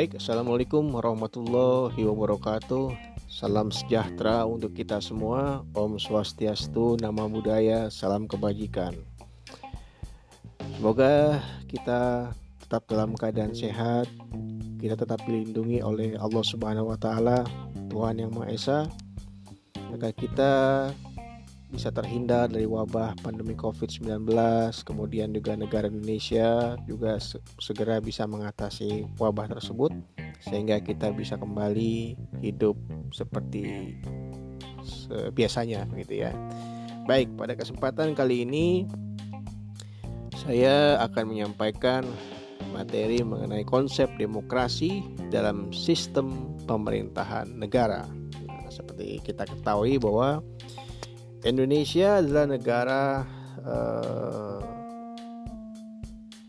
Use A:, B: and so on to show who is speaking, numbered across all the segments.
A: Baik, Assalamualaikum warahmatullahi wabarakatuh. Salam sejahtera untuk kita semua. Om Swastiastu, Nama Budaya, Salam Kebajikan. Semoga kita tetap dalam keadaan sehat. Kita tetap dilindungi oleh Allah Subhanahu wa Ta'ala, Tuhan Yang Maha Esa, agar kita bisa terhindar dari wabah pandemi COVID-19, kemudian juga negara Indonesia juga segera bisa mengatasi wabah tersebut sehingga kita bisa kembali hidup seperti biasanya gitu ya. Baik, pada kesempatan kali ini saya akan menyampaikan materi mengenai konsep demokrasi dalam sistem pemerintahan negara. Nah, seperti kita ketahui bahwa Indonesia adalah negara uh,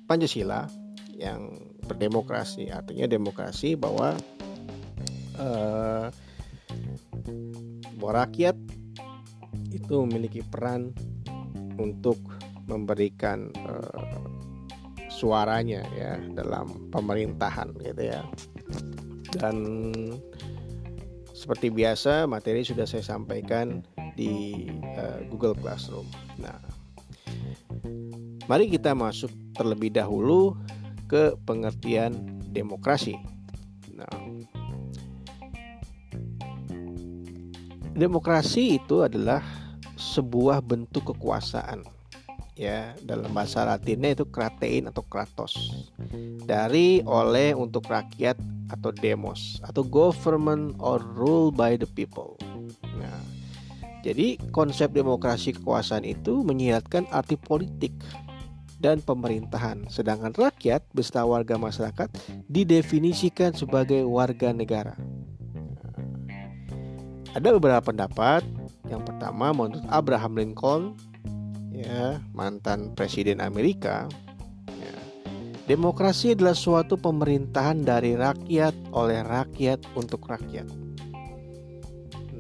A: Pancasila yang berdemokrasi. Artinya demokrasi bahwa uh, rakyat itu memiliki peran untuk memberikan uh, suaranya ya dalam pemerintahan gitu ya. Dan seperti biasa materi sudah saya sampaikan di uh, Google Classroom. Nah, mari kita masuk terlebih dahulu ke pengertian demokrasi. Nah, demokrasi itu adalah sebuah bentuk kekuasaan ya dalam bahasa Latinnya itu kratein atau kratos dari oleh untuk rakyat atau demos atau government or rule by the people. Nah, jadi konsep demokrasi kekuasaan itu menyiratkan arti politik dan pemerintahan, sedangkan rakyat beserta warga masyarakat didefinisikan sebagai warga negara. Ada beberapa pendapat. Yang pertama menurut Abraham Lincoln, ya mantan presiden Amerika, ya, demokrasi adalah suatu pemerintahan dari rakyat oleh rakyat untuk rakyat.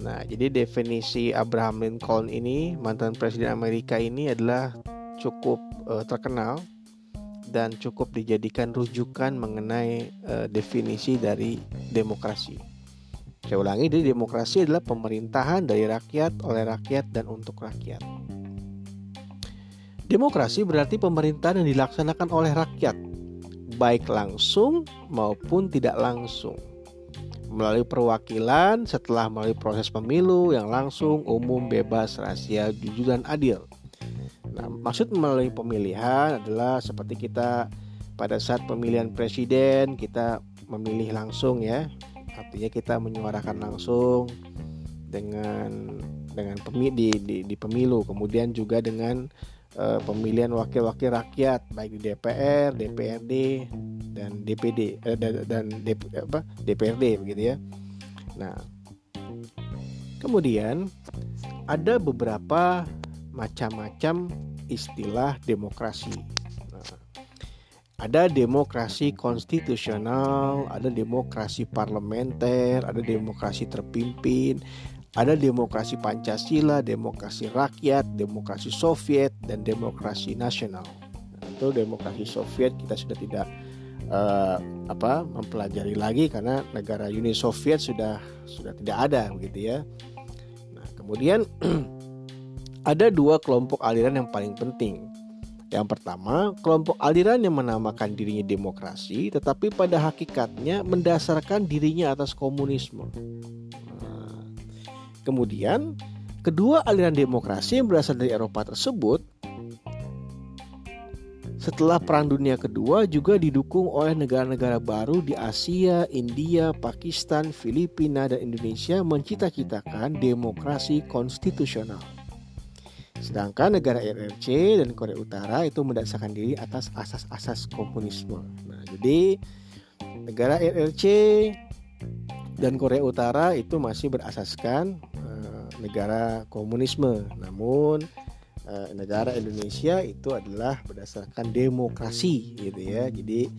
A: Nah, jadi definisi Abraham Lincoln ini, mantan presiden Amerika ini adalah cukup uh, terkenal dan cukup dijadikan rujukan mengenai uh, definisi dari demokrasi. Saya ulangi, jadi demokrasi adalah pemerintahan dari rakyat, oleh rakyat, dan untuk rakyat. Demokrasi berarti pemerintahan yang dilaksanakan oleh rakyat, baik langsung maupun tidak langsung melalui perwakilan setelah melalui proses pemilu yang langsung, umum, bebas, rahasia, jujur dan adil. Nah, maksud melalui pemilihan adalah seperti kita pada saat pemilihan presiden kita memilih langsung ya. Artinya kita menyuarakan langsung dengan dengan pemilu di, di, di pemilu, kemudian juga dengan pemilihan wakil-wakil rakyat baik di DPR, DPRD dan DPD eh, dan, dan DP, apa, DPRD begitu ya. Nah, kemudian ada beberapa macam-macam istilah demokrasi. Nah, ada demokrasi konstitusional, ada demokrasi parlementer, ada demokrasi terpimpin, ada demokrasi Pancasila, demokrasi rakyat, demokrasi Soviet, dan demokrasi nasional. Itu demokrasi Soviet kita sudah tidak uh, apa mempelajari lagi karena negara Uni Soviet sudah sudah tidak ada begitu ya. Nah, kemudian ada dua kelompok aliran yang paling penting. Yang pertama, kelompok aliran yang menamakan dirinya demokrasi, tetapi pada hakikatnya mendasarkan dirinya atas komunisme. Kemudian, kedua aliran demokrasi yang berasal dari Eropa tersebut setelah Perang Dunia Kedua juga didukung oleh negara-negara baru di Asia, India, Pakistan, Filipina, dan Indonesia mencita-citakan demokrasi konstitusional. Sedangkan negara RRC dan Korea Utara itu mendasarkan diri atas asas-asas komunisme. Nah, jadi negara RRC dan Korea Utara itu masih berasaskan negara komunisme. Namun uh, negara Indonesia itu adalah berdasarkan demokrasi gitu ya. Jadi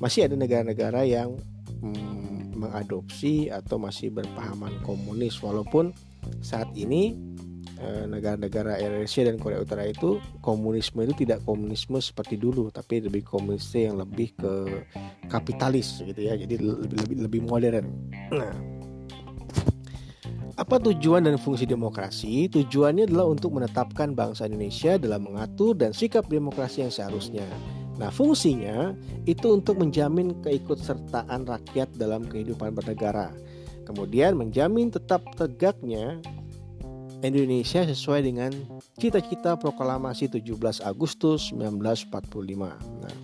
A: masih ada negara-negara yang mm, mengadopsi atau masih berpahaman komunis walaupun saat ini negara-negara Eurasia dan Korea Utara itu komunisme itu tidak komunisme seperti dulu tapi lebih komunisme yang lebih ke kapitalis gitu ya jadi lebih lebih lebih modern nah apa tujuan dan fungsi demokrasi? Tujuannya adalah untuk menetapkan bangsa Indonesia dalam mengatur dan sikap demokrasi yang seharusnya. Nah, fungsinya itu untuk menjamin keikutsertaan rakyat dalam kehidupan bernegara. Kemudian menjamin tetap tegaknya Indonesia sesuai dengan cita-cita proklamasi 17 Agustus 1945. Nah,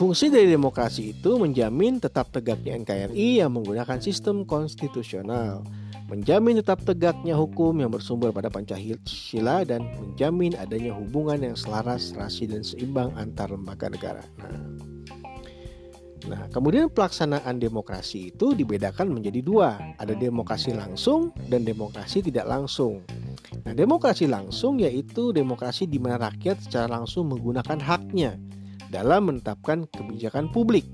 A: Fungsi dari demokrasi itu menjamin tetap tegaknya NKRI yang menggunakan sistem konstitusional, menjamin tetap tegaknya hukum yang bersumber pada Pancasila dan menjamin adanya hubungan yang selaras, rasi dan seimbang antar lembaga negara. Nah, nah kemudian pelaksanaan demokrasi itu dibedakan menjadi dua, ada demokrasi langsung dan demokrasi tidak langsung. Nah, demokrasi langsung yaitu demokrasi di mana rakyat secara langsung menggunakan haknya dalam menetapkan kebijakan publik.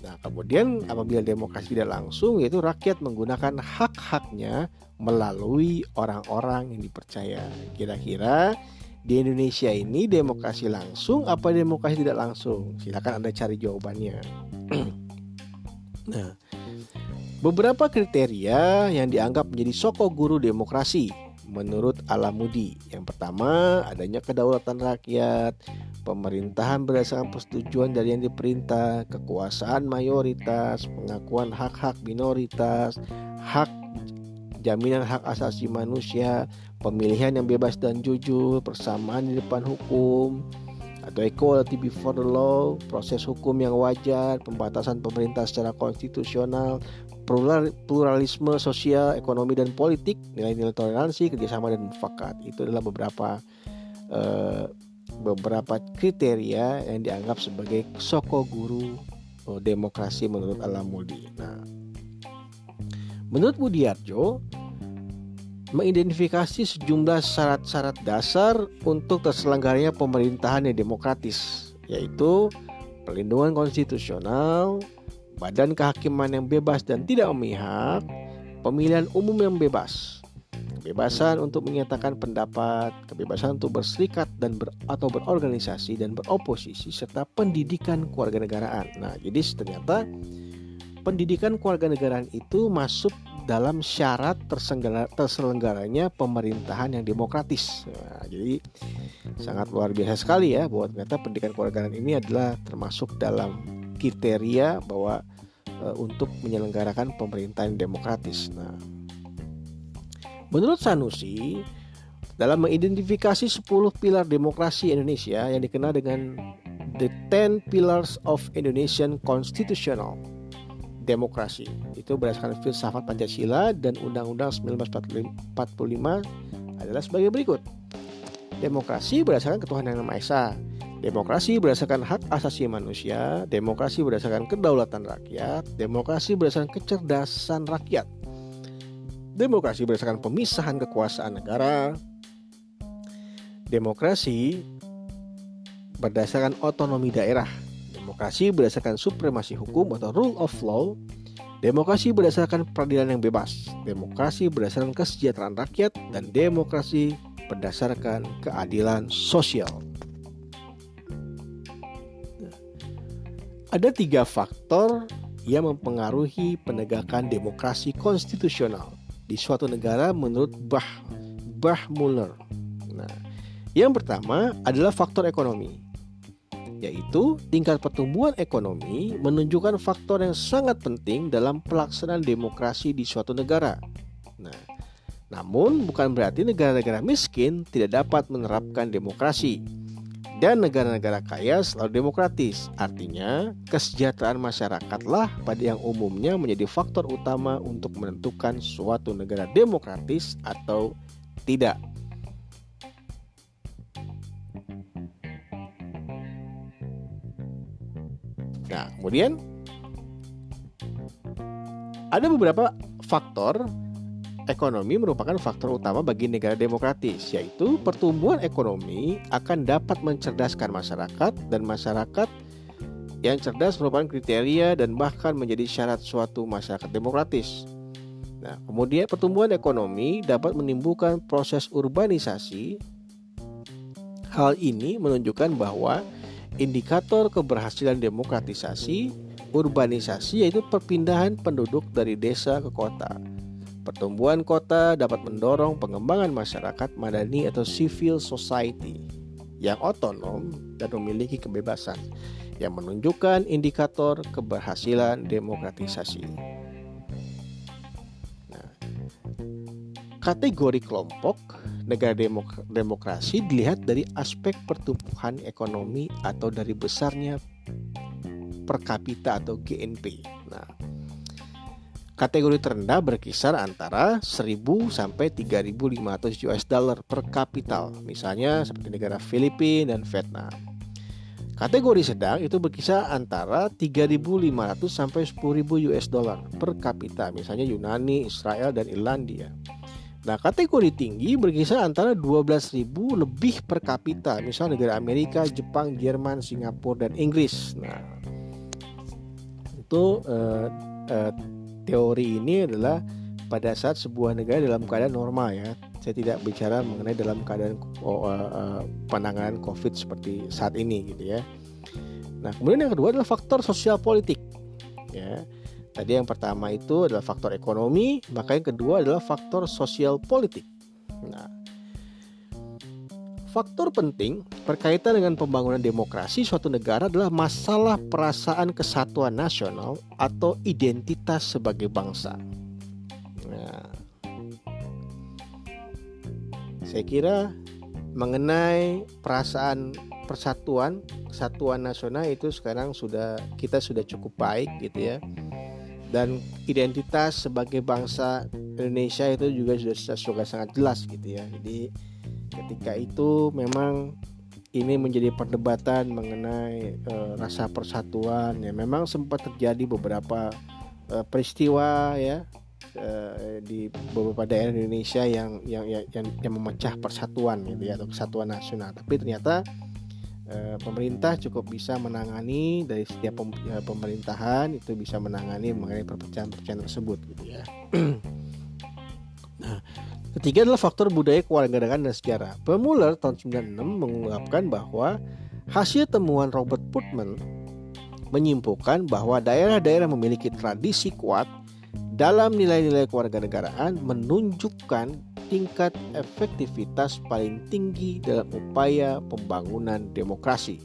A: Nah, kemudian apabila demokrasi tidak langsung yaitu rakyat menggunakan hak-haknya melalui orang-orang yang dipercaya. Kira-kira di Indonesia ini demokrasi langsung apa demokrasi tidak langsung? Silakan Anda cari jawabannya. nah, beberapa kriteria yang dianggap menjadi soko guru demokrasi menurut Alamudi. Yang pertama, adanya kedaulatan rakyat, pemerintahan berdasarkan persetujuan dari yang diperintah, kekuasaan mayoritas, pengakuan hak-hak minoritas, hak jaminan hak asasi manusia, pemilihan yang bebas dan jujur, persamaan di depan hukum, atau equality before the law, proses hukum yang wajar, pembatasan pemerintah secara konstitusional, pluralisme sosial, ekonomi dan politik, nilai-nilai toleransi, kerjasama dan mufakat. Itu adalah beberapa uh, beberapa kriteria yang dianggap sebagai soko guru oh, demokrasi menurut Alamudi. Nah, menurut Budiarjo, mengidentifikasi sejumlah syarat-syarat dasar untuk terselenggaranya pemerintahan yang demokratis, yaitu pelindungan konstitusional, badan kehakiman yang bebas dan tidak memihak, pemilihan umum yang bebas, kebebasan untuk menyatakan pendapat, kebebasan untuk berserikat dan ber, atau berorganisasi dan beroposisi serta pendidikan kewarganegaraan. Nah, jadi ternyata pendidikan kewarganegaraan itu masuk dalam syarat terselenggaranya pemerintahan yang demokratis. Nah, jadi sangat luar biasa sekali ya bahwa ternyata pendidikan kewarganegaraan ini adalah termasuk dalam kriteria bahwa e, untuk menyelenggarakan pemerintahan demokratis. Nah, Menurut Sanusi, dalam mengidentifikasi 10 pilar demokrasi Indonesia yang dikenal dengan The Ten Pillars of Indonesian Constitutional Democracy itu berdasarkan filsafat Pancasila dan Undang-Undang 1945 adalah sebagai berikut. Demokrasi berdasarkan ketuhanan yang Maha Esa. Demokrasi berdasarkan hak asasi manusia, demokrasi berdasarkan kedaulatan rakyat, demokrasi berdasarkan kecerdasan rakyat, Demokrasi berdasarkan pemisahan kekuasaan negara. Demokrasi berdasarkan otonomi daerah. Demokrasi berdasarkan supremasi hukum atau rule of law. Demokrasi berdasarkan peradilan yang bebas. Demokrasi berdasarkan kesejahteraan rakyat dan demokrasi berdasarkan keadilan sosial. Ada tiga faktor yang mempengaruhi penegakan demokrasi konstitusional di suatu negara menurut Bah Bah Muller. Nah, yang pertama adalah faktor ekonomi, yaitu tingkat pertumbuhan ekonomi menunjukkan faktor yang sangat penting dalam pelaksanaan demokrasi di suatu negara. Nah, namun bukan berarti negara-negara miskin tidak dapat menerapkan demokrasi dan negara-negara kaya selalu demokratis. Artinya, kesejahteraan masyarakatlah pada yang umumnya menjadi faktor utama untuk menentukan suatu negara demokratis atau tidak. Nah, kemudian ada beberapa faktor ekonomi merupakan faktor utama bagi negara demokratis, yaitu pertumbuhan ekonomi akan dapat mencerdaskan masyarakat dan masyarakat yang cerdas merupakan kriteria dan bahkan menjadi syarat suatu masyarakat demokratis. Nah, kemudian pertumbuhan ekonomi dapat menimbulkan proses urbanisasi. Hal ini menunjukkan bahwa indikator keberhasilan demokratisasi urbanisasi yaitu perpindahan penduduk dari desa ke kota. Pertumbuhan kota dapat mendorong pengembangan masyarakat madani atau civil society yang otonom dan memiliki kebebasan yang menunjukkan indikator keberhasilan demokratisasi. Kategori kelompok negara demok demokrasi dilihat dari aspek pertumbuhan ekonomi atau dari besarnya per kapita atau GNP. Nah, kategori terendah berkisar antara 1000 sampai 3500 US dollar per kapital, misalnya seperti negara Filipina dan Vietnam. Kategori sedang itu berkisar antara 3.500 sampai 10.000 US dollar per kapita, misalnya Yunani, Israel, dan Irlandia. Nah, kategori tinggi berkisar antara 12.000 lebih per kapita, misal negara Amerika, Jepang, Jerman, Singapura, dan Inggris. Nah, itu uh, uh, teori ini adalah pada saat sebuah negara dalam keadaan normal ya. Saya tidak bicara mengenai dalam keadaan uh, uh, penanganan COVID seperti saat ini gitu ya. Nah, kemudian yang kedua adalah faktor sosial politik. Ya Tadi yang pertama itu adalah faktor ekonomi, maka yang kedua adalah faktor sosial politik. Nah, faktor penting berkaitan dengan pembangunan demokrasi suatu negara adalah masalah perasaan kesatuan nasional atau identitas sebagai bangsa. Nah, saya kira mengenai perasaan persatuan kesatuan nasional itu sekarang sudah kita sudah cukup baik gitu ya dan identitas sebagai bangsa Indonesia itu juga sudah sudah sangat jelas gitu ya. Jadi ketika itu memang ini menjadi perdebatan mengenai e, rasa persatuan ya memang sempat terjadi beberapa e, peristiwa ya e, di beberapa daerah Indonesia yang yang yang yang memecah persatuan gitu ya atau kesatuan nasional tapi ternyata pemerintah cukup bisa menangani dari setiap eh, pemerintahan itu bisa menangani mengenai perpecahan-perpecahan tersebut gitu ya. nah, ketiga adalah faktor budaya kewarganegaraan dan sejarah. Pemuller tahun 96 mengungkapkan bahwa hasil temuan Robert Putman menyimpulkan bahwa daerah-daerah memiliki tradisi kuat dalam nilai-nilai kewarganegaraan menunjukkan tingkat efektivitas paling tinggi dalam upaya pembangunan demokrasi.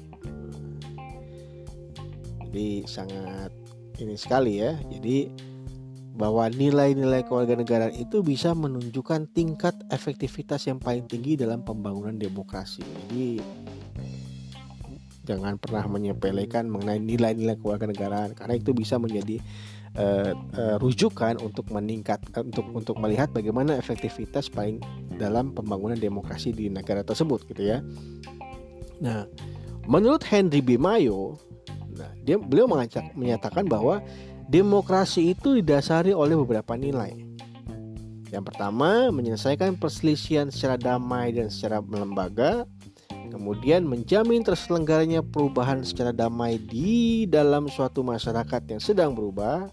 A: Jadi sangat ini sekali ya. Jadi bahwa nilai-nilai kewarganegaraan itu bisa menunjukkan tingkat efektivitas yang paling tinggi dalam pembangunan demokrasi. Jadi jangan pernah menyepelekan mengenai nilai-nilai kewarganegaraan karena itu bisa menjadi uh, uh, rujukan untuk meningkat uh, untuk untuk melihat bagaimana efektivitas paling dalam pembangunan demokrasi di negara tersebut gitu ya. Nah, menurut Henry B. Mayo, nah dia beliau mengacak, menyatakan bahwa demokrasi itu didasari oleh beberapa nilai. Yang pertama, menyelesaikan perselisihan secara damai dan secara lembaga. Kemudian menjamin terselenggaranya perubahan secara damai di dalam suatu masyarakat yang sedang berubah.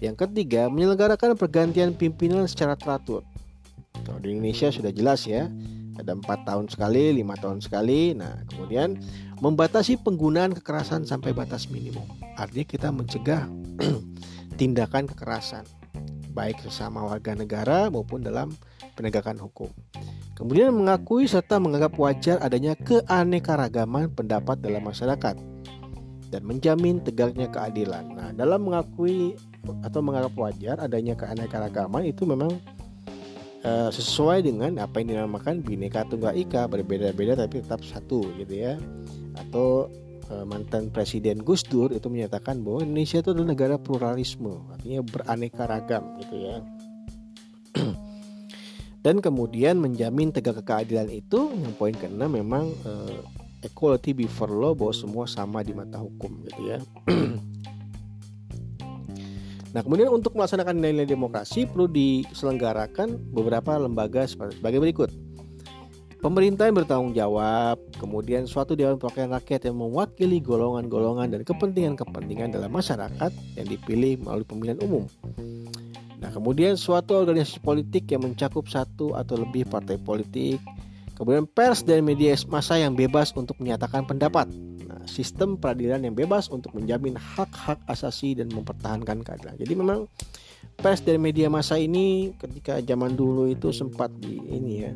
A: Yang ketiga, menyelenggarakan pergantian pimpinan secara teratur. Kalau di Indonesia sudah jelas ya, ada empat tahun sekali, lima tahun sekali. Nah, kemudian membatasi penggunaan kekerasan sampai batas minimum. Artinya kita mencegah tindakan kekerasan, baik sesama warga negara maupun dalam penegakan hukum. Kemudian mengakui serta menganggap wajar adanya keanekaragaman pendapat dalam masyarakat dan menjamin tegaknya keadilan. Nah, dalam mengakui atau menganggap wajar adanya keanekaragaman itu memang uh, sesuai dengan apa yang dinamakan bineka tunggal ika berbeda-beda tapi tetap satu gitu ya. Atau uh, mantan presiden Gus Dur itu menyatakan bahwa Indonesia itu adalah negara pluralisme artinya beraneka ragam gitu ya. Dan kemudian menjamin tegak keadilan itu yang poin keenam memang uh, equality before law bahwa semua sama di mata hukum gitu ya Nah, kemudian untuk melaksanakan nilai-nilai demokrasi perlu diselenggarakan beberapa lembaga sebagai berikut. Pemerintah yang bertanggung jawab, kemudian suatu dewan perwakilan rakyat yang mewakili golongan-golongan dan kepentingan-kepentingan dalam masyarakat yang dipilih melalui pemilihan umum. Nah, kemudian suatu organisasi politik yang mencakup satu atau lebih partai politik, kemudian pers dan media massa yang bebas untuk menyatakan pendapat. Sistem peradilan yang bebas untuk menjamin hak-hak asasi dan mempertahankan keadilan. Jadi memang pers dan media massa ini ketika zaman dulu itu sempat di ini ya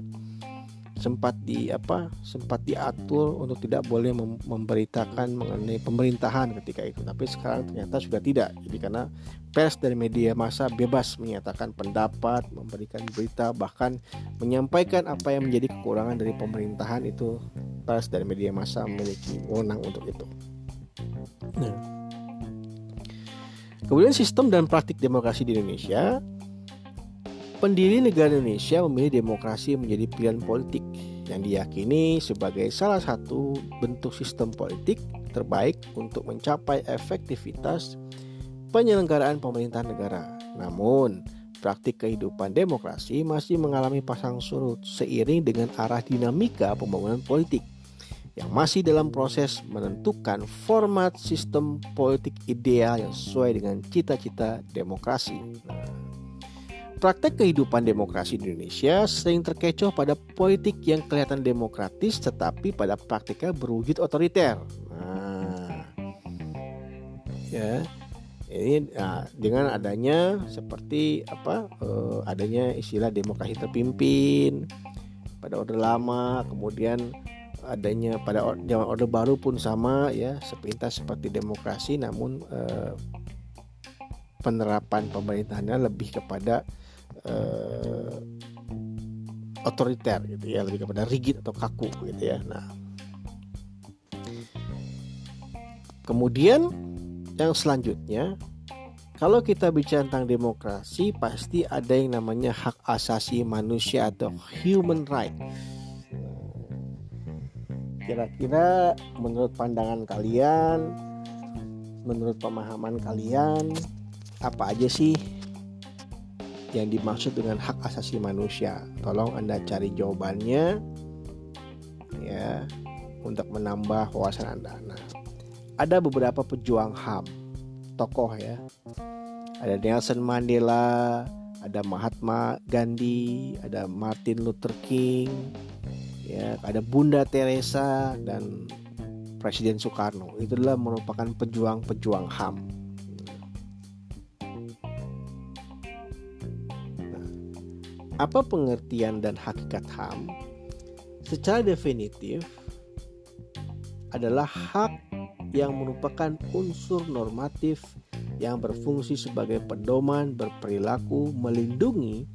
A: sempat di apa sempat diatur untuk tidak boleh memberitakan mengenai pemerintahan ketika itu. Tapi sekarang ternyata sudah tidak. Jadi karena pers dan media massa bebas menyatakan pendapat memberikan berita bahkan menyampaikan apa yang menjadi kekurangan dari pemerintahan itu pers dan media massa memiliki wewenang untuk itu. Nah. Kemudian sistem dan praktik demokrasi di Indonesia Pendiri negara Indonesia memilih demokrasi menjadi pilihan politik yang diyakini sebagai salah satu bentuk sistem politik terbaik untuk mencapai efektivitas penyelenggaraan pemerintahan negara. Namun, praktik kehidupan demokrasi masih mengalami pasang surut seiring dengan arah dinamika pembangunan politik yang masih dalam proses menentukan format sistem politik ideal yang sesuai dengan cita-cita demokrasi. Nah, Praktek kehidupan demokrasi di Indonesia sering terkecoh pada politik yang kelihatan demokratis tetapi pada praktiknya berwujud otoriter. Nah, ya ini nah, dengan adanya seperti apa eh, adanya istilah demokrasi terpimpin pada orde lama kemudian adanya pada zaman orde baru pun sama ya sepintas seperti demokrasi namun eh, penerapan pemerintahannya lebih kepada uh, otoriter gitu ya lebih kepada rigid atau kaku gitu ya. Nah kemudian yang selanjutnya kalau kita bicara tentang demokrasi pasti ada yang namanya hak asasi manusia atau human right. Kira-kira menurut pandangan kalian menurut pemahaman kalian apa aja sih yang dimaksud dengan hak asasi manusia. Tolong Anda cari jawabannya ya untuk menambah wawasan Anda. Nah, ada beberapa pejuang HAM, tokoh ya. Ada Nelson Mandela, ada Mahatma Gandhi, ada Martin Luther King, ya, ada Bunda Teresa dan Presiden Soekarno. Itu adalah merupakan pejuang-pejuang HAM. Apa pengertian dan hakikat HAM? Secara definitif adalah hak yang merupakan unsur normatif yang berfungsi sebagai pedoman berperilaku melindungi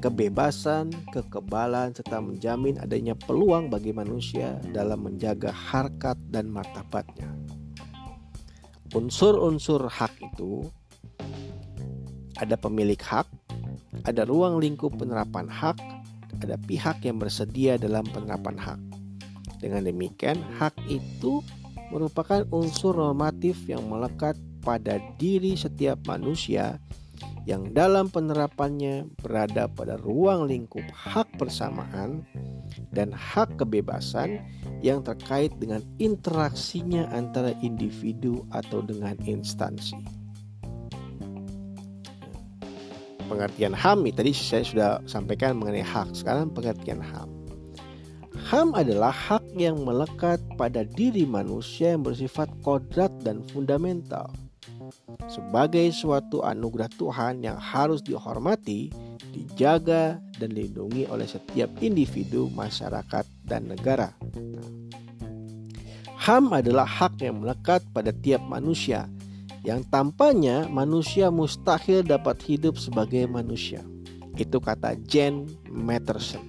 A: kebebasan, kekebalan, serta menjamin adanya peluang bagi manusia dalam menjaga harkat dan martabatnya. Unsur-unsur hak itu ada pemilik hak, ada ruang lingkup penerapan hak, ada pihak yang bersedia dalam penerapan hak. Dengan demikian, hak itu merupakan unsur normatif yang melekat pada diri setiap manusia yang dalam penerapannya berada pada ruang lingkup hak persamaan dan hak kebebasan yang terkait dengan interaksinya antara individu atau dengan instansi. Pengertian HAM tadi saya sudah sampaikan mengenai hak. Sekarang pengertian HAM. HAM adalah hak yang melekat pada diri manusia yang bersifat kodrat dan fundamental. Sebagai suatu anugerah Tuhan yang harus dihormati, dijaga, dan dilindungi oleh setiap individu, masyarakat, dan negara. HAM adalah hak yang melekat pada tiap manusia yang tampaknya manusia mustahil dapat hidup sebagai manusia. Itu kata Jen Matterson.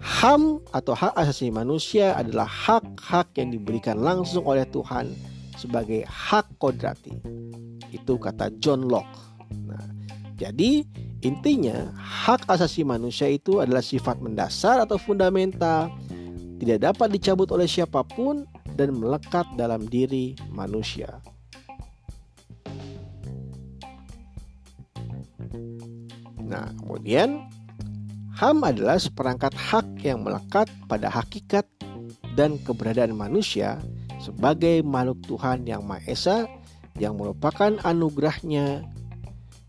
A: HAM atau hak asasi manusia adalah hak-hak yang diberikan langsung oleh Tuhan sebagai hak kodrati. Itu kata John Locke. Nah, jadi intinya hak asasi manusia itu adalah sifat mendasar atau fundamental, tidak dapat dicabut oleh siapa pun dan melekat dalam diri manusia. Nah, kemudian HAM adalah seperangkat hak yang melekat pada hakikat dan keberadaan manusia sebagai makhluk Tuhan yang Maha Esa yang merupakan anugerahnya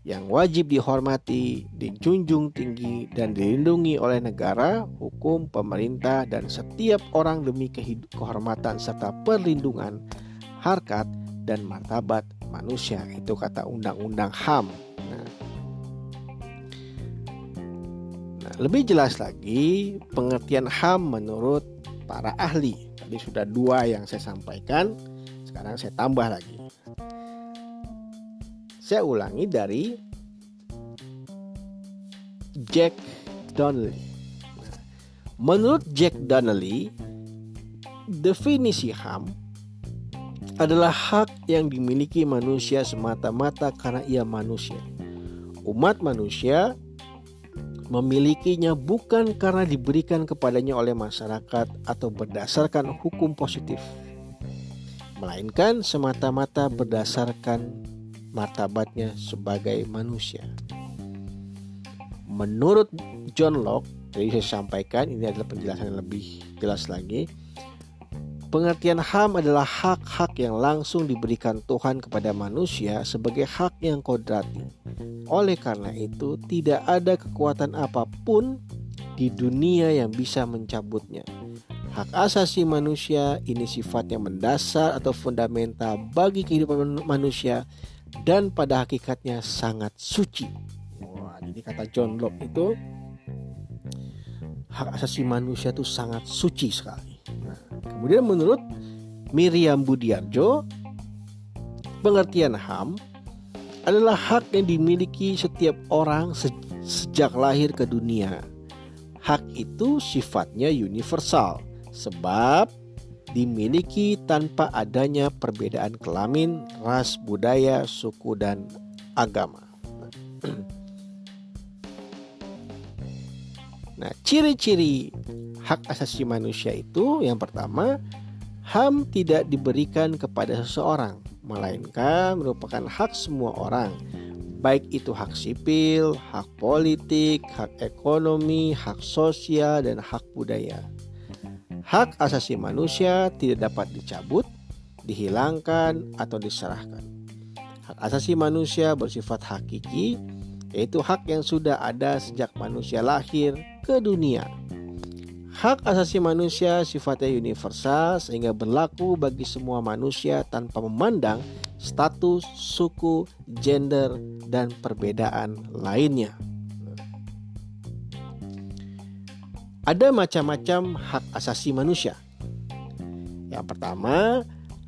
A: yang wajib dihormati, dijunjung tinggi, dan dilindungi oleh negara, hukum, pemerintah, dan setiap orang demi kehormatan serta perlindungan harkat dan martabat manusia. Itu kata Undang-Undang HAM. Lebih jelas lagi pengertian HAM menurut para ahli. Tadi sudah dua yang saya sampaikan, sekarang saya tambah lagi. Saya ulangi dari Jack Donnelly. Menurut Jack Donnelly, definisi HAM adalah hak yang dimiliki manusia semata-mata karena ia manusia. Umat manusia memilikinya bukan karena diberikan kepadanya oleh masyarakat atau berdasarkan hukum positif, melainkan semata-mata berdasarkan martabatnya sebagai manusia. Menurut John Locke, jadi saya sampaikan ini adalah penjelasan yang lebih jelas lagi. Pengertian HAM adalah hak-hak yang langsung diberikan Tuhan kepada manusia sebagai hak yang kodrati. Oleh karena itu, tidak ada kekuatan apa pun di dunia yang bisa mencabutnya. Hak asasi manusia ini sifatnya mendasar atau fundamental bagi kehidupan manusia dan pada hakikatnya sangat suci. Wah, jadi kata John Locke itu hak asasi manusia itu sangat suci sekali. Kemudian menurut Miriam Budiarjo, pengertian HAM adalah hak yang dimiliki setiap orang sejak lahir ke dunia. Hak itu sifatnya universal sebab dimiliki tanpa adanya perbedaan kelamin, ras, budaya, suku, dan agama. Nah, ciri-ciri hak asasi manusia itu yang pertama, HAM tidak diberikan kepada seseorang, melainkan merupakan hak semua orang, baik itu hak sipil, hak politik, hak ekonomi, hak sosial, dan hak budaya. Hak asasi manusia tidak dapat dicabut, dihilangkan, atau diserahkan. Hak asasi manusia bersifat hakiki, yaitu hak yang sudah ada sejak manusia lahir ke dunia. Hak asasi manusia sifatnya universal sehingga berlaku bagi semua manusia tanpa memandang status, suku, gender, dan perbedaan lainnya. Ada macam-macam hak asasi manusia. Yang pertama,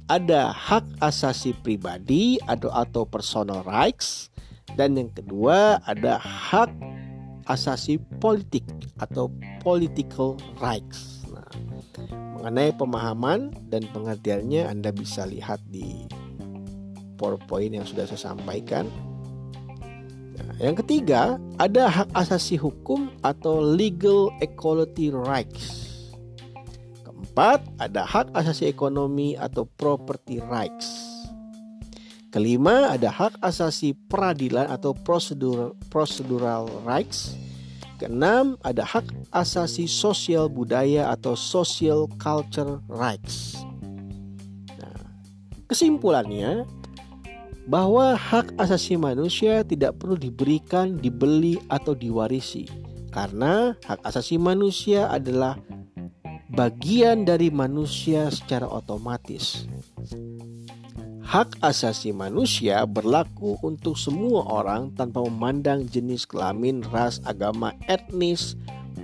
A: ada hak asasi pribadi atau personal rights dan yang kedua ada hak asasi politik atau political rights. Nah, mengenai pemahaman dan pengertiannya Anda bisa lihat di PowerPoint yang sudah saya sampaikan. Yang ketiga, ada hak asasi hukum atau legal equality rights. Keempat, ada hak asasi ekonomi atau property rights. Kelima, ada hak asasi peradilan atau prosedur, procedural rights. Keenam, ada hak asasi sosial budaya atau social culture rights. Nah, kesimpulannya, bahwa hak asasi manusia tidak perlu diberikan, dibeli, atau diwarisi, karena hak asasi manusia adalah bagian dari manusia secara otomatis. Hak asasi manusia berlaku untuk semua orang tanpa memandang jenis kelamin, ras, agama, etnis,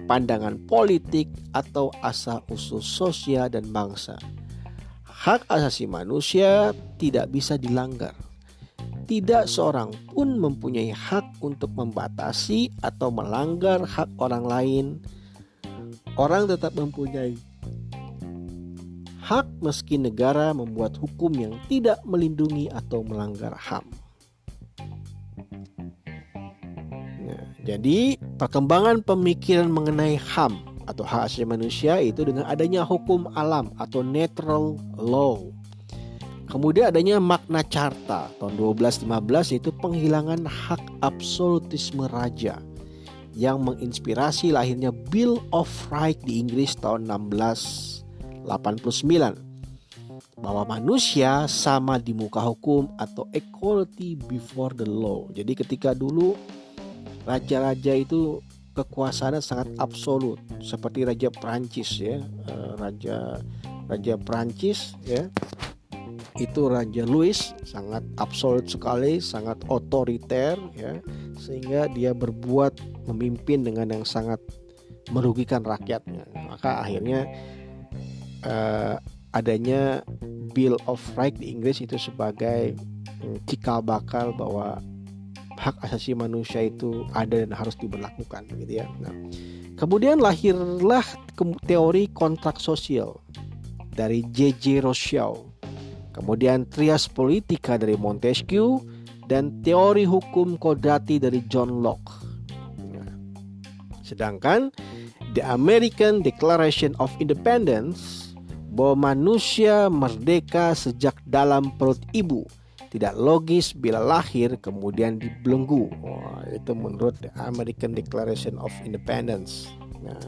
A: pandangan politik, atau asal-usul sosial dan bangsa. Hak asasi manusia tidak bisa dilanggar tidak seorang pun mempunyai hak untuk membatasi atau melanggar hak orang lain. Orang tetap mempunyai hak meski negara membuat hukum yang tidak melindungi atau melanggar HAM. Nah, jadi perkembangan pemikiran mengenai HAM atau hak asasi manusia itu dengan adanya hukum alam atau natural law. Kemudian adanya makna carta. Tahun 1215 yaitu penghilangan hak absolutisme raja yang menginspirasi lahirnya Bill of Rights di Inggris tahun 1689. bahwa manusia sama di muka hukum atau equality before the law. Jadi ketika dulu raja-raja itu kekuasaannya sangat absolut seperti raja Prancis ya, eh, raja raja Prancis ya. Itu raja Louis sangat absolut sekali, sangat otoriter ya, sehingga dia berbuat memimpin dengan yang sangat merugikan rakyatnya. Maka akhirnya uh, adanya Bill of Rights di Inggris itu sebagai mm, cikal bakal bahwa hak asasi manusia itu ada dan harus diberlakukan gitu ya. Nah, kemudian lahirlah teori kontrak sosial dari J.J. Rousseau. Kemudian trias politika dari Montesquieu dan teori hukum kodrati dari John Locke. Nah, sedangkan The American Declaration of Independence bahwa manusia merdeka sejak dalam perut ibu tidak logis bila lahir kemudian dibelenggu. Wah, itu menurut the American Declaration of Independence. Nah,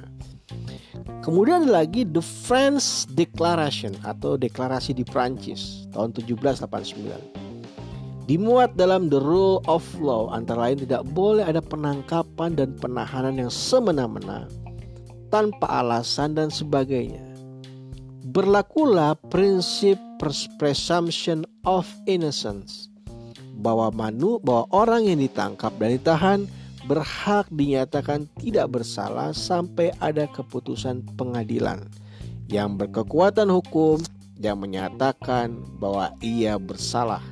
A: kemudian lagi the French Declaration atau deklarasi di Prancis tahun 1789. Dimuat dalam the rule of law antara lain tidak boleh ada penangkapan dan penahanan yang semena-mena tanpa alasan dan sebagainya berlakulah prinsip presumption of innocence bahwa manu bahwa orang yang ditangkap dan ditahan berhak dinyatakan tidak bersalah sampai ada keputusan pengadilan yang berkekuatan hukum yang menyatakan bahwa ia bersalah.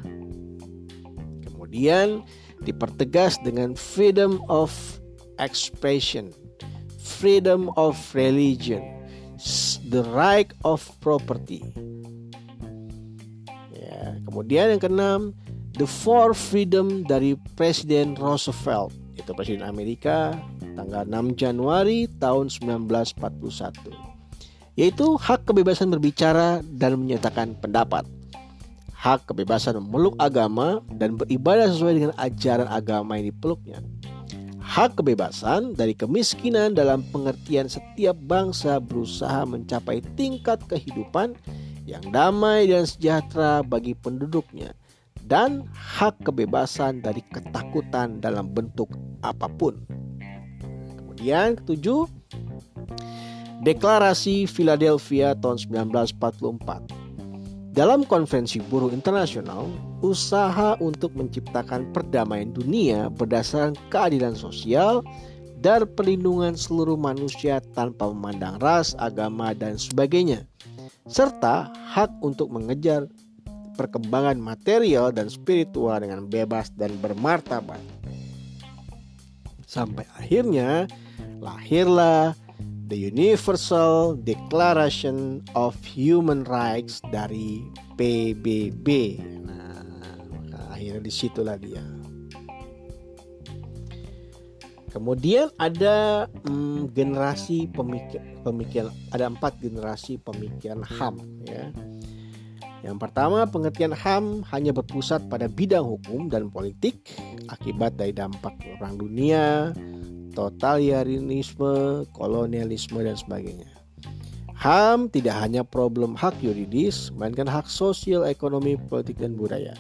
A: Kemudian dipertegas dengan freedom of expression, freedom of religion, the right of property. Ya, kemudian yang keenam, the four freedom dari Presiden Roosevelt, itu Presiden Amerika tanggal 6 Januari tahun 1941. Yaitu hak kebebasan berbicara dan menyatakan pendapat. Hak kebebasan memeluk agama dan beribadah sesuai dengan ajaran agama yang dipeluknya hak kebebasan dari kemiskinan dalam pengertian setiap bangsa berusaha mencapai tingkat kehidupan yang damai dan sejahtera bagi penduduknya dan hak kebebasan dari ketakutan dalam bentuk apa pun. Kemudian ketujuh, Deklarasi Philadelphia tahun 1944 dalam konvensi buruh internasional, usaha untuk menciptakan perdamaian dunia berdasarkan keadilan sosial dan perlindungan seluruh manusia tanpa memandang ras, agama, dan sebagainya, serta hak untuk mengejar perkembangan material dan spiritual dengan bebas dan bermartabat. Sampai akhirnya lahirlah The Universal Declaration of Human Rights dari PBB. Nah, maka akhirnya di situlah dia. Kemudian ada hmm, generasi pemikir, pemikiran, ada empat generasi pemikiran HAM ya. Yang pertama, pengertian HAM hanya berpusat pada bidang hukum dan politik akibat dari dampak perang dunia, totalitarianisme, kolonialisme dan sebagainya. HAM tidak hanya problem hak yuridis, melainkan hak sosial, ekonomi, politik, dan budaya.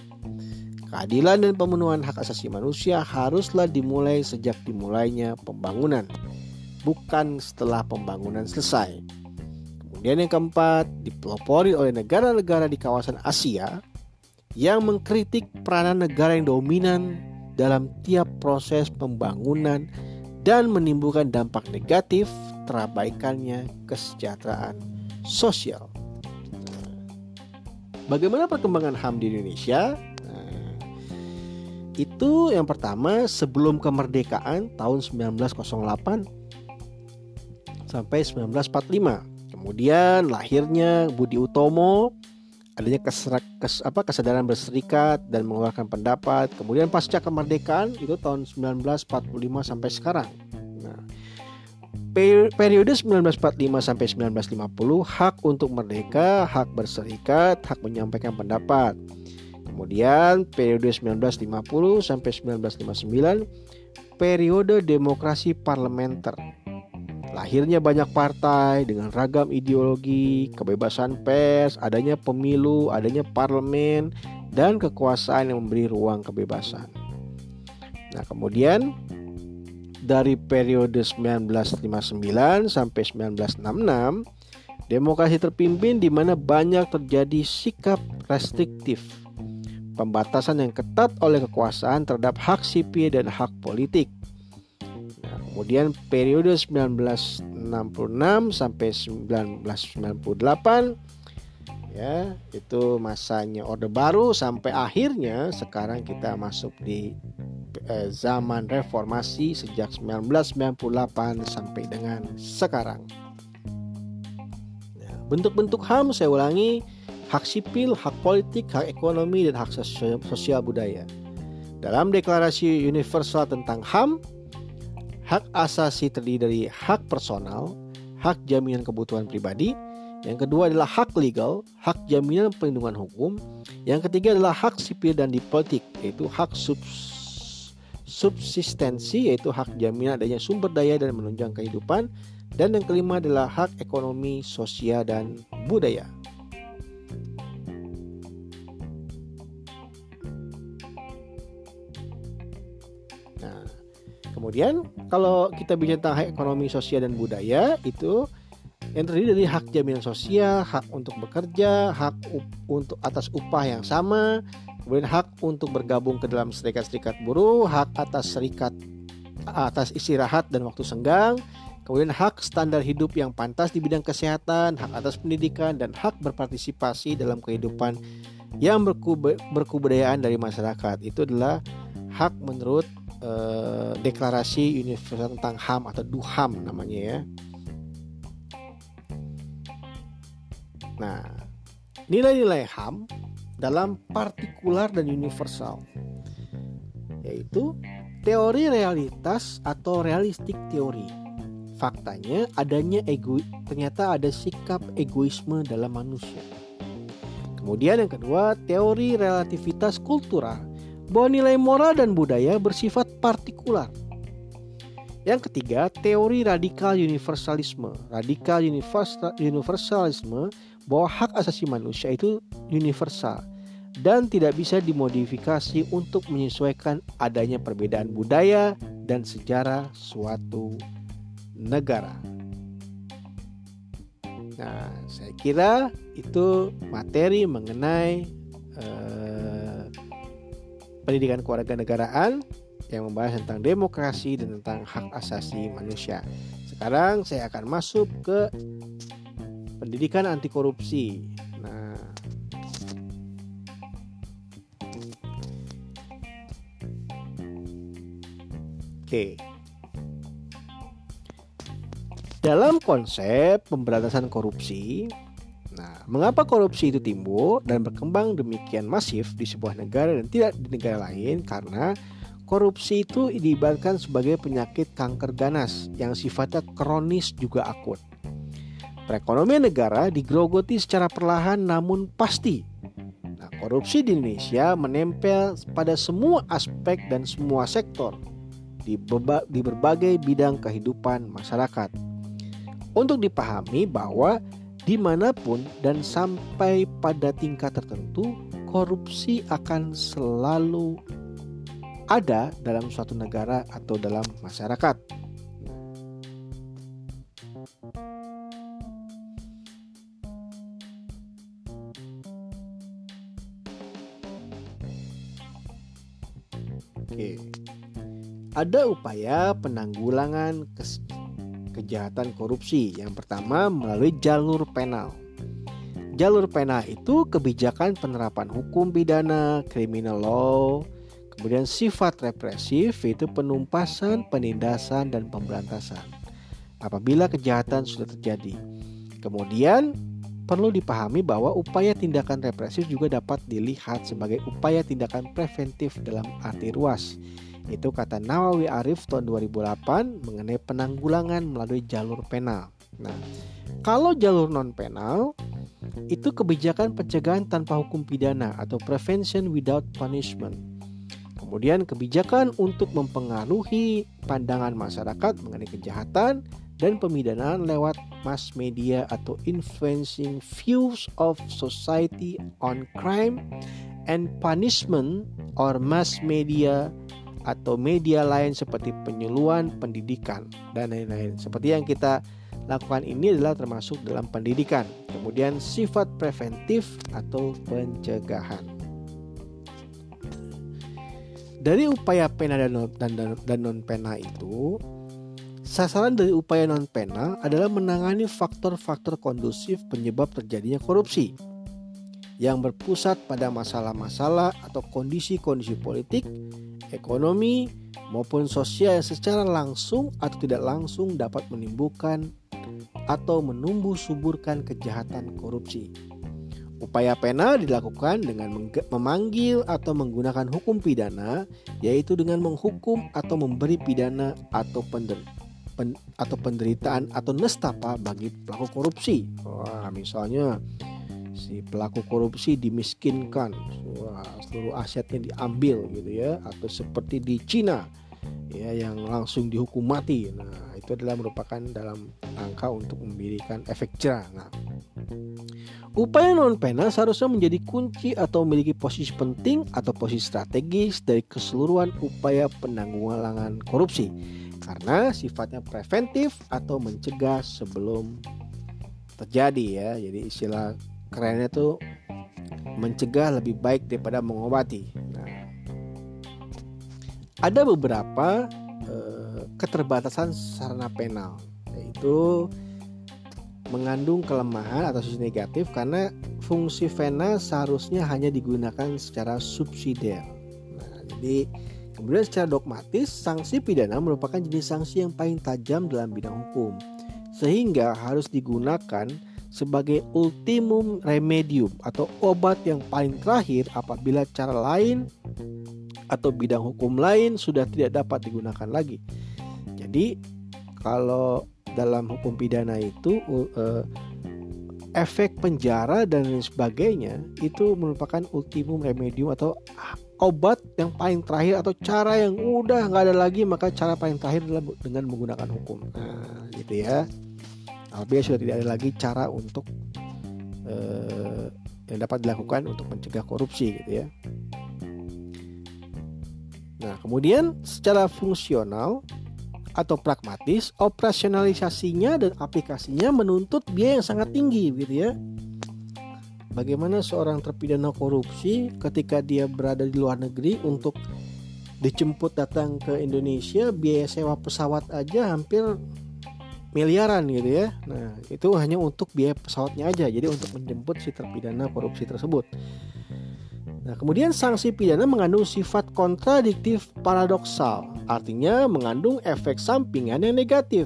A: Keadilan dan pemenuhan hak asasi manusia haruslah dimulai sejak dimulainya pembangunan, bukan setelah pembangunan selesai. Kemudian yang keempat, dipelopori oleh negara-negara di kawasan Asia yang mengkritik peranan negara yang dominan dalam tiap proses pembangunan dan menimbulkan dampak negatif terabaikannya kesejahteraan sosial. Bagaimana perkembangan HAM di Indonesia? Nah, itu yang pertama sebelum kemerdekaan tahun 1908 sampai 1945. Kemudian lahirnya Budi Utomo adanya keserak, kes, apa, kesadaran berserikat dan mengeluarkan pendapat. Kemudian pasca kemerdekaan itu tahun 1945 sampai sekarang. Nah, periode 1945 sampai 1950 hak untuk merdeka, hak berserikat, hak menyampaikan pendapat. Kemudian periode 1950 sampai 1959 periode demokrasi parlementer. Lahirnya banyak partai dengan ragam ideologi, kebebasan pers, adanya pemilu, adanya parlemen, dan kekuasaan yang memberi ruang kebebasan. Nah, kemudian dari periode 1959 sampai 1966, demokrasi terpimpin di mana banyak terjadi sikap restriktif, pembatasan yang ketat oleh kekuasaan terhadap hak sipil dan hak politik Kemudian periode 1966 sampai 1998 ya, itu masanya Orde Baru sampai akhirnya sekarang kita masuk di eh, zaman reformasi sejak 1998 sampai dengan sekarang. Ya, bentuk-bentuk HAM saya ulangi hak sipil, hak politik, hak ekonomi dan hak sosial, sosial budaya. Dalam deklarasi universal tentang HAM Hak asasi terdiri dari hak personal, hak jaminan kebutuhan pribadi, yang kedua adalah hak legal, hak jaminan perlindungan hukum, yang ketiga adalah hak sipil dan dipolitik, yaitu hak subs subsistensi, yaitu hak jaminan adanya sumber daya dan menunjang kehidupan, dan yang kelima adalah hak ekonomi, sosial, dan budaya. Kemudian kalau kita bicara tentang hak ekonomi, sosial dan budaya itu yang terdiri dari hak jaminan sosial, hak untuk bekerja, hak untuk atas upah yang sama, kemudian hak untuk bergabung ke dalam serikat-serikat buruh, hak atas serikat atas istirahat dan waktu senggang, kemudian hak standar hidup yang pantas di bidang kesehatan, hak atas pendidikan dan hak berpartisipasi dalam kehidupan yang berkebudayaan dari masyarakat. Itu adalah hak menurut eh, deklarasi universal tentang HAM atau DUHAM namanya ya. Nah, nilai-nilai HAM dalam partikular dan universal yaitu teori realitas atau realistik teori. Faktanya adanya ego ternyata ada sikap egoisme dalam manusia. Kemudian yang kedua, teori relativitas kultural bahwa nilai moral dan budaya bersifat partikular. Yang ketiga, teori radikal universalisme. Radikal universalisme bahwa hak asasi manusia itu universal dan tidak bisa dimodifikasi untuk menyesuaikan adanya perbedaan budaya dan sejarah suatu negara. Nah, saya kira itu materi mengenai uh, pendidikan kewarganegaraan yang membahas tentang demokrasi dan tentang hak asasi manusia. Sekarang saya akan masuk ke pendidikan anti korupsi. Nah, Oke. Dalam konsep pemberantasan korupsi, Nah, mengapa korupsi itu timbul dan berkembang demikian masif di sebuah negara dan tidak di negara lain? Karena korupsi itu diibaratkan sebagai penyakit kanker ganas yang sifatnya kronis juga akut. Perekonomian negara digerogoti secara perlahan namun pasti. Nah, korupsi di Indonesia menempel pada semua aspek dan semua sektor di, di berbagai bidang kehidupan masyarakat. Untuk dipahami bahwa di mana pun dan sampai pada tingkat tertentu korupsi akan selalu ada dalam suatu negara atau dalam masyarakat. Oke. Ada upaya penanggulangan kejahatan korupsi. Yang pertama melalui jalur penal. Jalur penal itu kebijakan penerapan hukum pidana, criminal law, kemudian sifat represif yaitu penumpasan, penindasan dan pemberantasan. Apabila kejahatan sudah terjadi. Kemudian perlu dipahami bahwa upaya tindakan represif juga dapat dilihat sebagai upaya tindakan preventif dalam arti luas itu kata Nawawi Arif tahun 2008 mengenai penanggulangan melalui jalur penal. Nah, kalau jalur non penal itu kebijakan pencegahan tanpa hukum pidana atau prevention without punishment. Kemudian kebijakan untuk mempengaruhi pandangan masyarakat mengenai kejahatan dan pemidanaan lewat mass media atau influencing views of society on crime and punishment or mass media atau media lain seperti penyuluhan pendidikan dan lain-lain. Seperti yang kita lakukan ini adalah termasuk dalam pendidikan. Kemudian sifat preventif atau pencegahan. Dari upaya pena dan non, dan, dan non pena itu, sasaran dari upaya non pena adalah menangani faktor-faktor kondusif penyebab terjadinya korupsi yang berpusat pada masalah-masalah atau kondisi-kondisi politik, ekonomi, maupun sosial yang secara langsung atau tidak langsung dapat menimbulkan atau menumbuh suburkan kejahatan korupsi. Upaya pena dilakukan dengan memanggil atau menggunakan hukum pidana, yaitu dengan menghukum atau memberi pidana atau pender pen atau penderitaan atau nestapa bagi pelaku korupsi. Wah, misalnya si pelaku korupsi dimiskinkan, wah, seluruh asetnya diambil gitu ya, atau seperti di Cina ya yang langsung dihukum mati. Nah, itu adalah merupakan dalam angka untuk memberikan efek jerah. Nah, Upaya non pena seharusnya menjadi kunci atau memiliki posisi penting atau posisi strategis dari keseluruhan upaya penanggulangan korupsi karena sifatnya preventif atau mencegah sebelum terjadi ya. Jadi istilah kerennya tuh mencegah lebih baik daripada mengobati. Nah, ada beberapa eh, keterbatasan sarana penal yaitu mengandung kelemahan atau sisi negatif karena fungsi vena seharusnya hanya digunakan secara subsidiar. Nah, jadi kemudian secara dogmatis sanksi pidana merupakan jenis sanksi yang paling tajam dalam bidang hukum sehingga harus digunakan sebagai ultimum remedium atau obat yang paling terakhir apabila cara lain atau bidang hukum lain sudah tidak dapat digunakan lagi. Jadi kalau dalam hukum pidana itu uh, efek penjara dan lain sebagainya itu merupakan ultimum remedium atau obat yang paling terakhir atau cara yang udah nggak ada lagi maka cara paling terakhir adalah dengan menggunakan hukum. Nah gitu ya. Apabila sudah tidak ada lagi cara untuk uh, yang dapat dilakukan untuk mencegah korupsi gitu ya. Nah kemudian secara fungsional atau pragmatis, operasionalisasinya dan aplikasinya menuntut biaya yang sangat tinggi gitu ya. Bagaimana seorang terpidana korupsi ketika dia berada di luar negeri untuk dijemput datang ke Indonesia biaya sewa pesawat aja hampir miliaran gitu ya. Nah, itu hanya untuk biaya pesawatnya aja. Jadi untuk menjemput si terpidana korupsi tersebut. Nah, kemudian sanksi pidana mengandung sifat kontradiktif paradoksal, artinya mengandung efek sampingan yang negatif.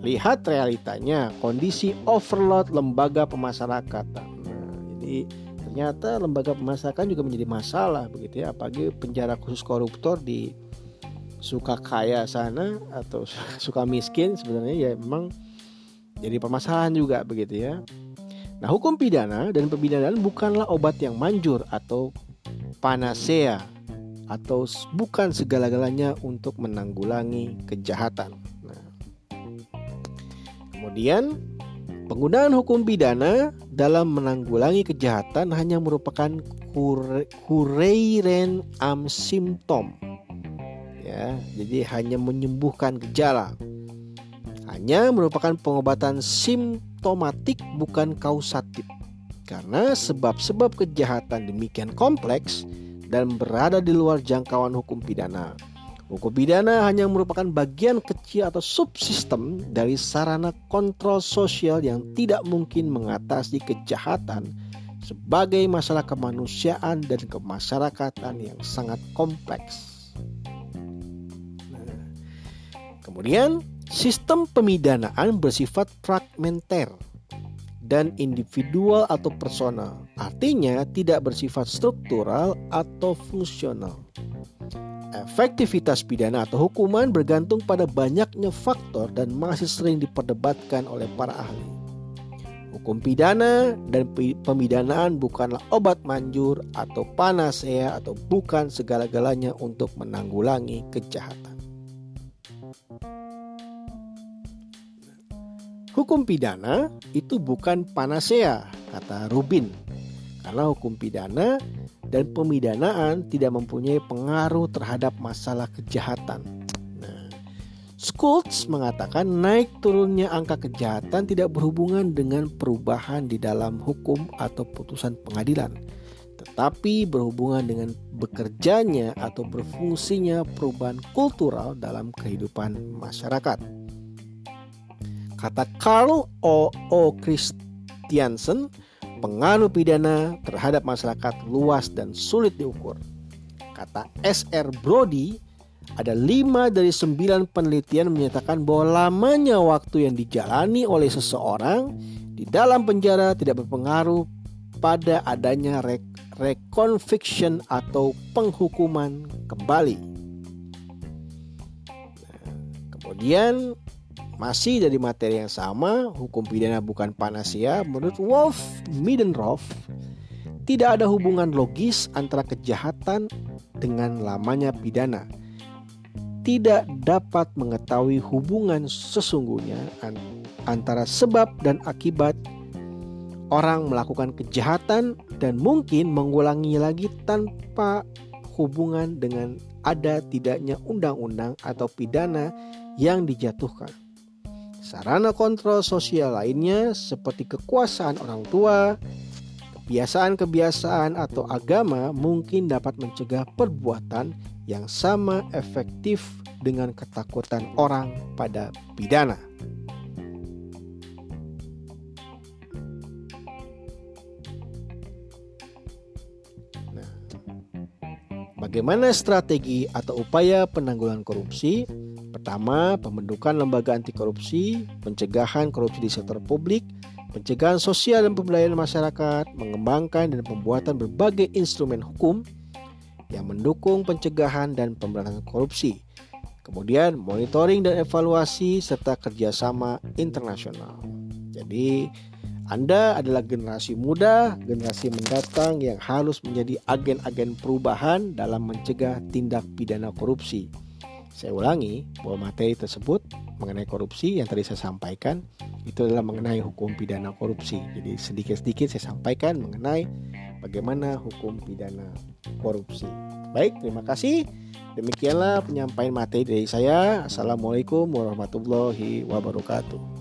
A: Lihat realitanya, kondisi overload lembaga pemasyarakatan. Nah, jadi ternyata lembaga pemasyarakatan juga menjadi masalah begitu ya, apalagi penjara khusus koruptor di suka kaya sana atau suka miskin sebenarnya ya memang jadi permasalahan juga begitu ya. Nah, hukum pidana dan pembinaan bukanlah obat yang manjur atau panacea atau bukan segala-galanya untuk menanggulangi kejahatan. Nah, kemudian penggunaan hukum pidana dalam menanggulangi kejahatan hanya merupakan kureiren am simptom. Ya, jadi hanya menyembuhkan gejala. Hanya merupakan pengobatan simptom otomatik bukan kausatif. Karena sebab-sebab kejahatan demikian kompleks dan berada di luar jangkauan hukum pidana. Hukum pidana hanya merupakan bagian kecil atau subsistem dari sarana kontrol sosial yang tidak mungkin mengatasi kejahatan sebagai masalah kemanusiaan dan kemasyarakatan yang sangat kompleks. Nah, kemudian Sistem pemidanaan bersifat fragmenter dan individual atau personal, artinya tidak bersifat struktural atau fungsional. Efektivitas pidana atau hukuman bergantung pada banyaknya faktor dan masih sering diperdebatkan oleh para ahli. Hukum pidana dan pemidanaan bukanlah obat manjur atau panasea atau bukan segala-galanya untuk menanggulangi kejahatan. Hukum pidana itu bukan panasea, kata Rubin. Karena hukum pidana dan pemidanaan tidak mempunyai pengaruh terhadap masalah kejahatan Schultz mengatakan naik turunnya angka kejahatan tidak berhubungan dengan perubahan di dalam hukum atau putusan pengadilan, tetapi berhubungan dengan bekerjanya atau berfungsinya perubahan kultural dalam kehidupan masyarakat. Kata Carl O. O. Christiansen, pengaruh pidana terhadap masyarakat luas dan sulit diukur. Kata S. R. Brody, ada lima dari sembilan penelitian menyatakan bahwa lamanya waktu yang dijalani oleh seseorang di dalam penjara tidak berpengaruh pada adanya re reconviction atau penghukuman kembali. Nah, kemudian masih dari materi yang sama, hukum pidana bukan panacea. Menurut Wolf Middendorf, tidak ada hubungan logis antara kejahatan dengan lamanya pidana tidak dapat mengetahui hubungan sesungguhnya antara sebab dan akibat orang melakukan kejahatan dan mungkin mengulangi lagi tanpa hubungan dengan ada tidaknya undang-undang atau pidana yang dijatuhkan. Sarana kontrol sosial lainnya seperti kekuasaan orang tua, kebiasaan-kebiasaan atau agama mungkin dapat mencegah perbuatan yang sama efektif dengan ketakutan orang pada pidana. Bagaimana strategi atau upaya penanggulangan korupsi? Pertama, pembentukan lembaga anti korupsi, pencegahan korupsi di sektor publik, pencegahan sosial dan pemberdayaan masyarakat, mengembangkan dan pembuatan berbagai instrumen hukum yang mendukung pencegahan dan pemberantasan korupsi. Kemudian monitoring dan evaluasi serta kerjasama internasional. Jadi Anda adalah generasi muda, generasi mendatang yang harus menjadi agen-agen perubahan dalam mencegah tindak pidana korupsi. Saya ulangi bahwa materi tersebut mengenai korupsi yang tadi saya sampaikan itu adalah mengenai hukum pidana korupsi. Jadi sedikit-sedikit saya sampaikan mengenai bagaimana hukum pidana korupsi. Baik, terima kasih. Demikianlah penyampaian materi dari saya. Assalamualaikum warahmatullahi wabarakatuh.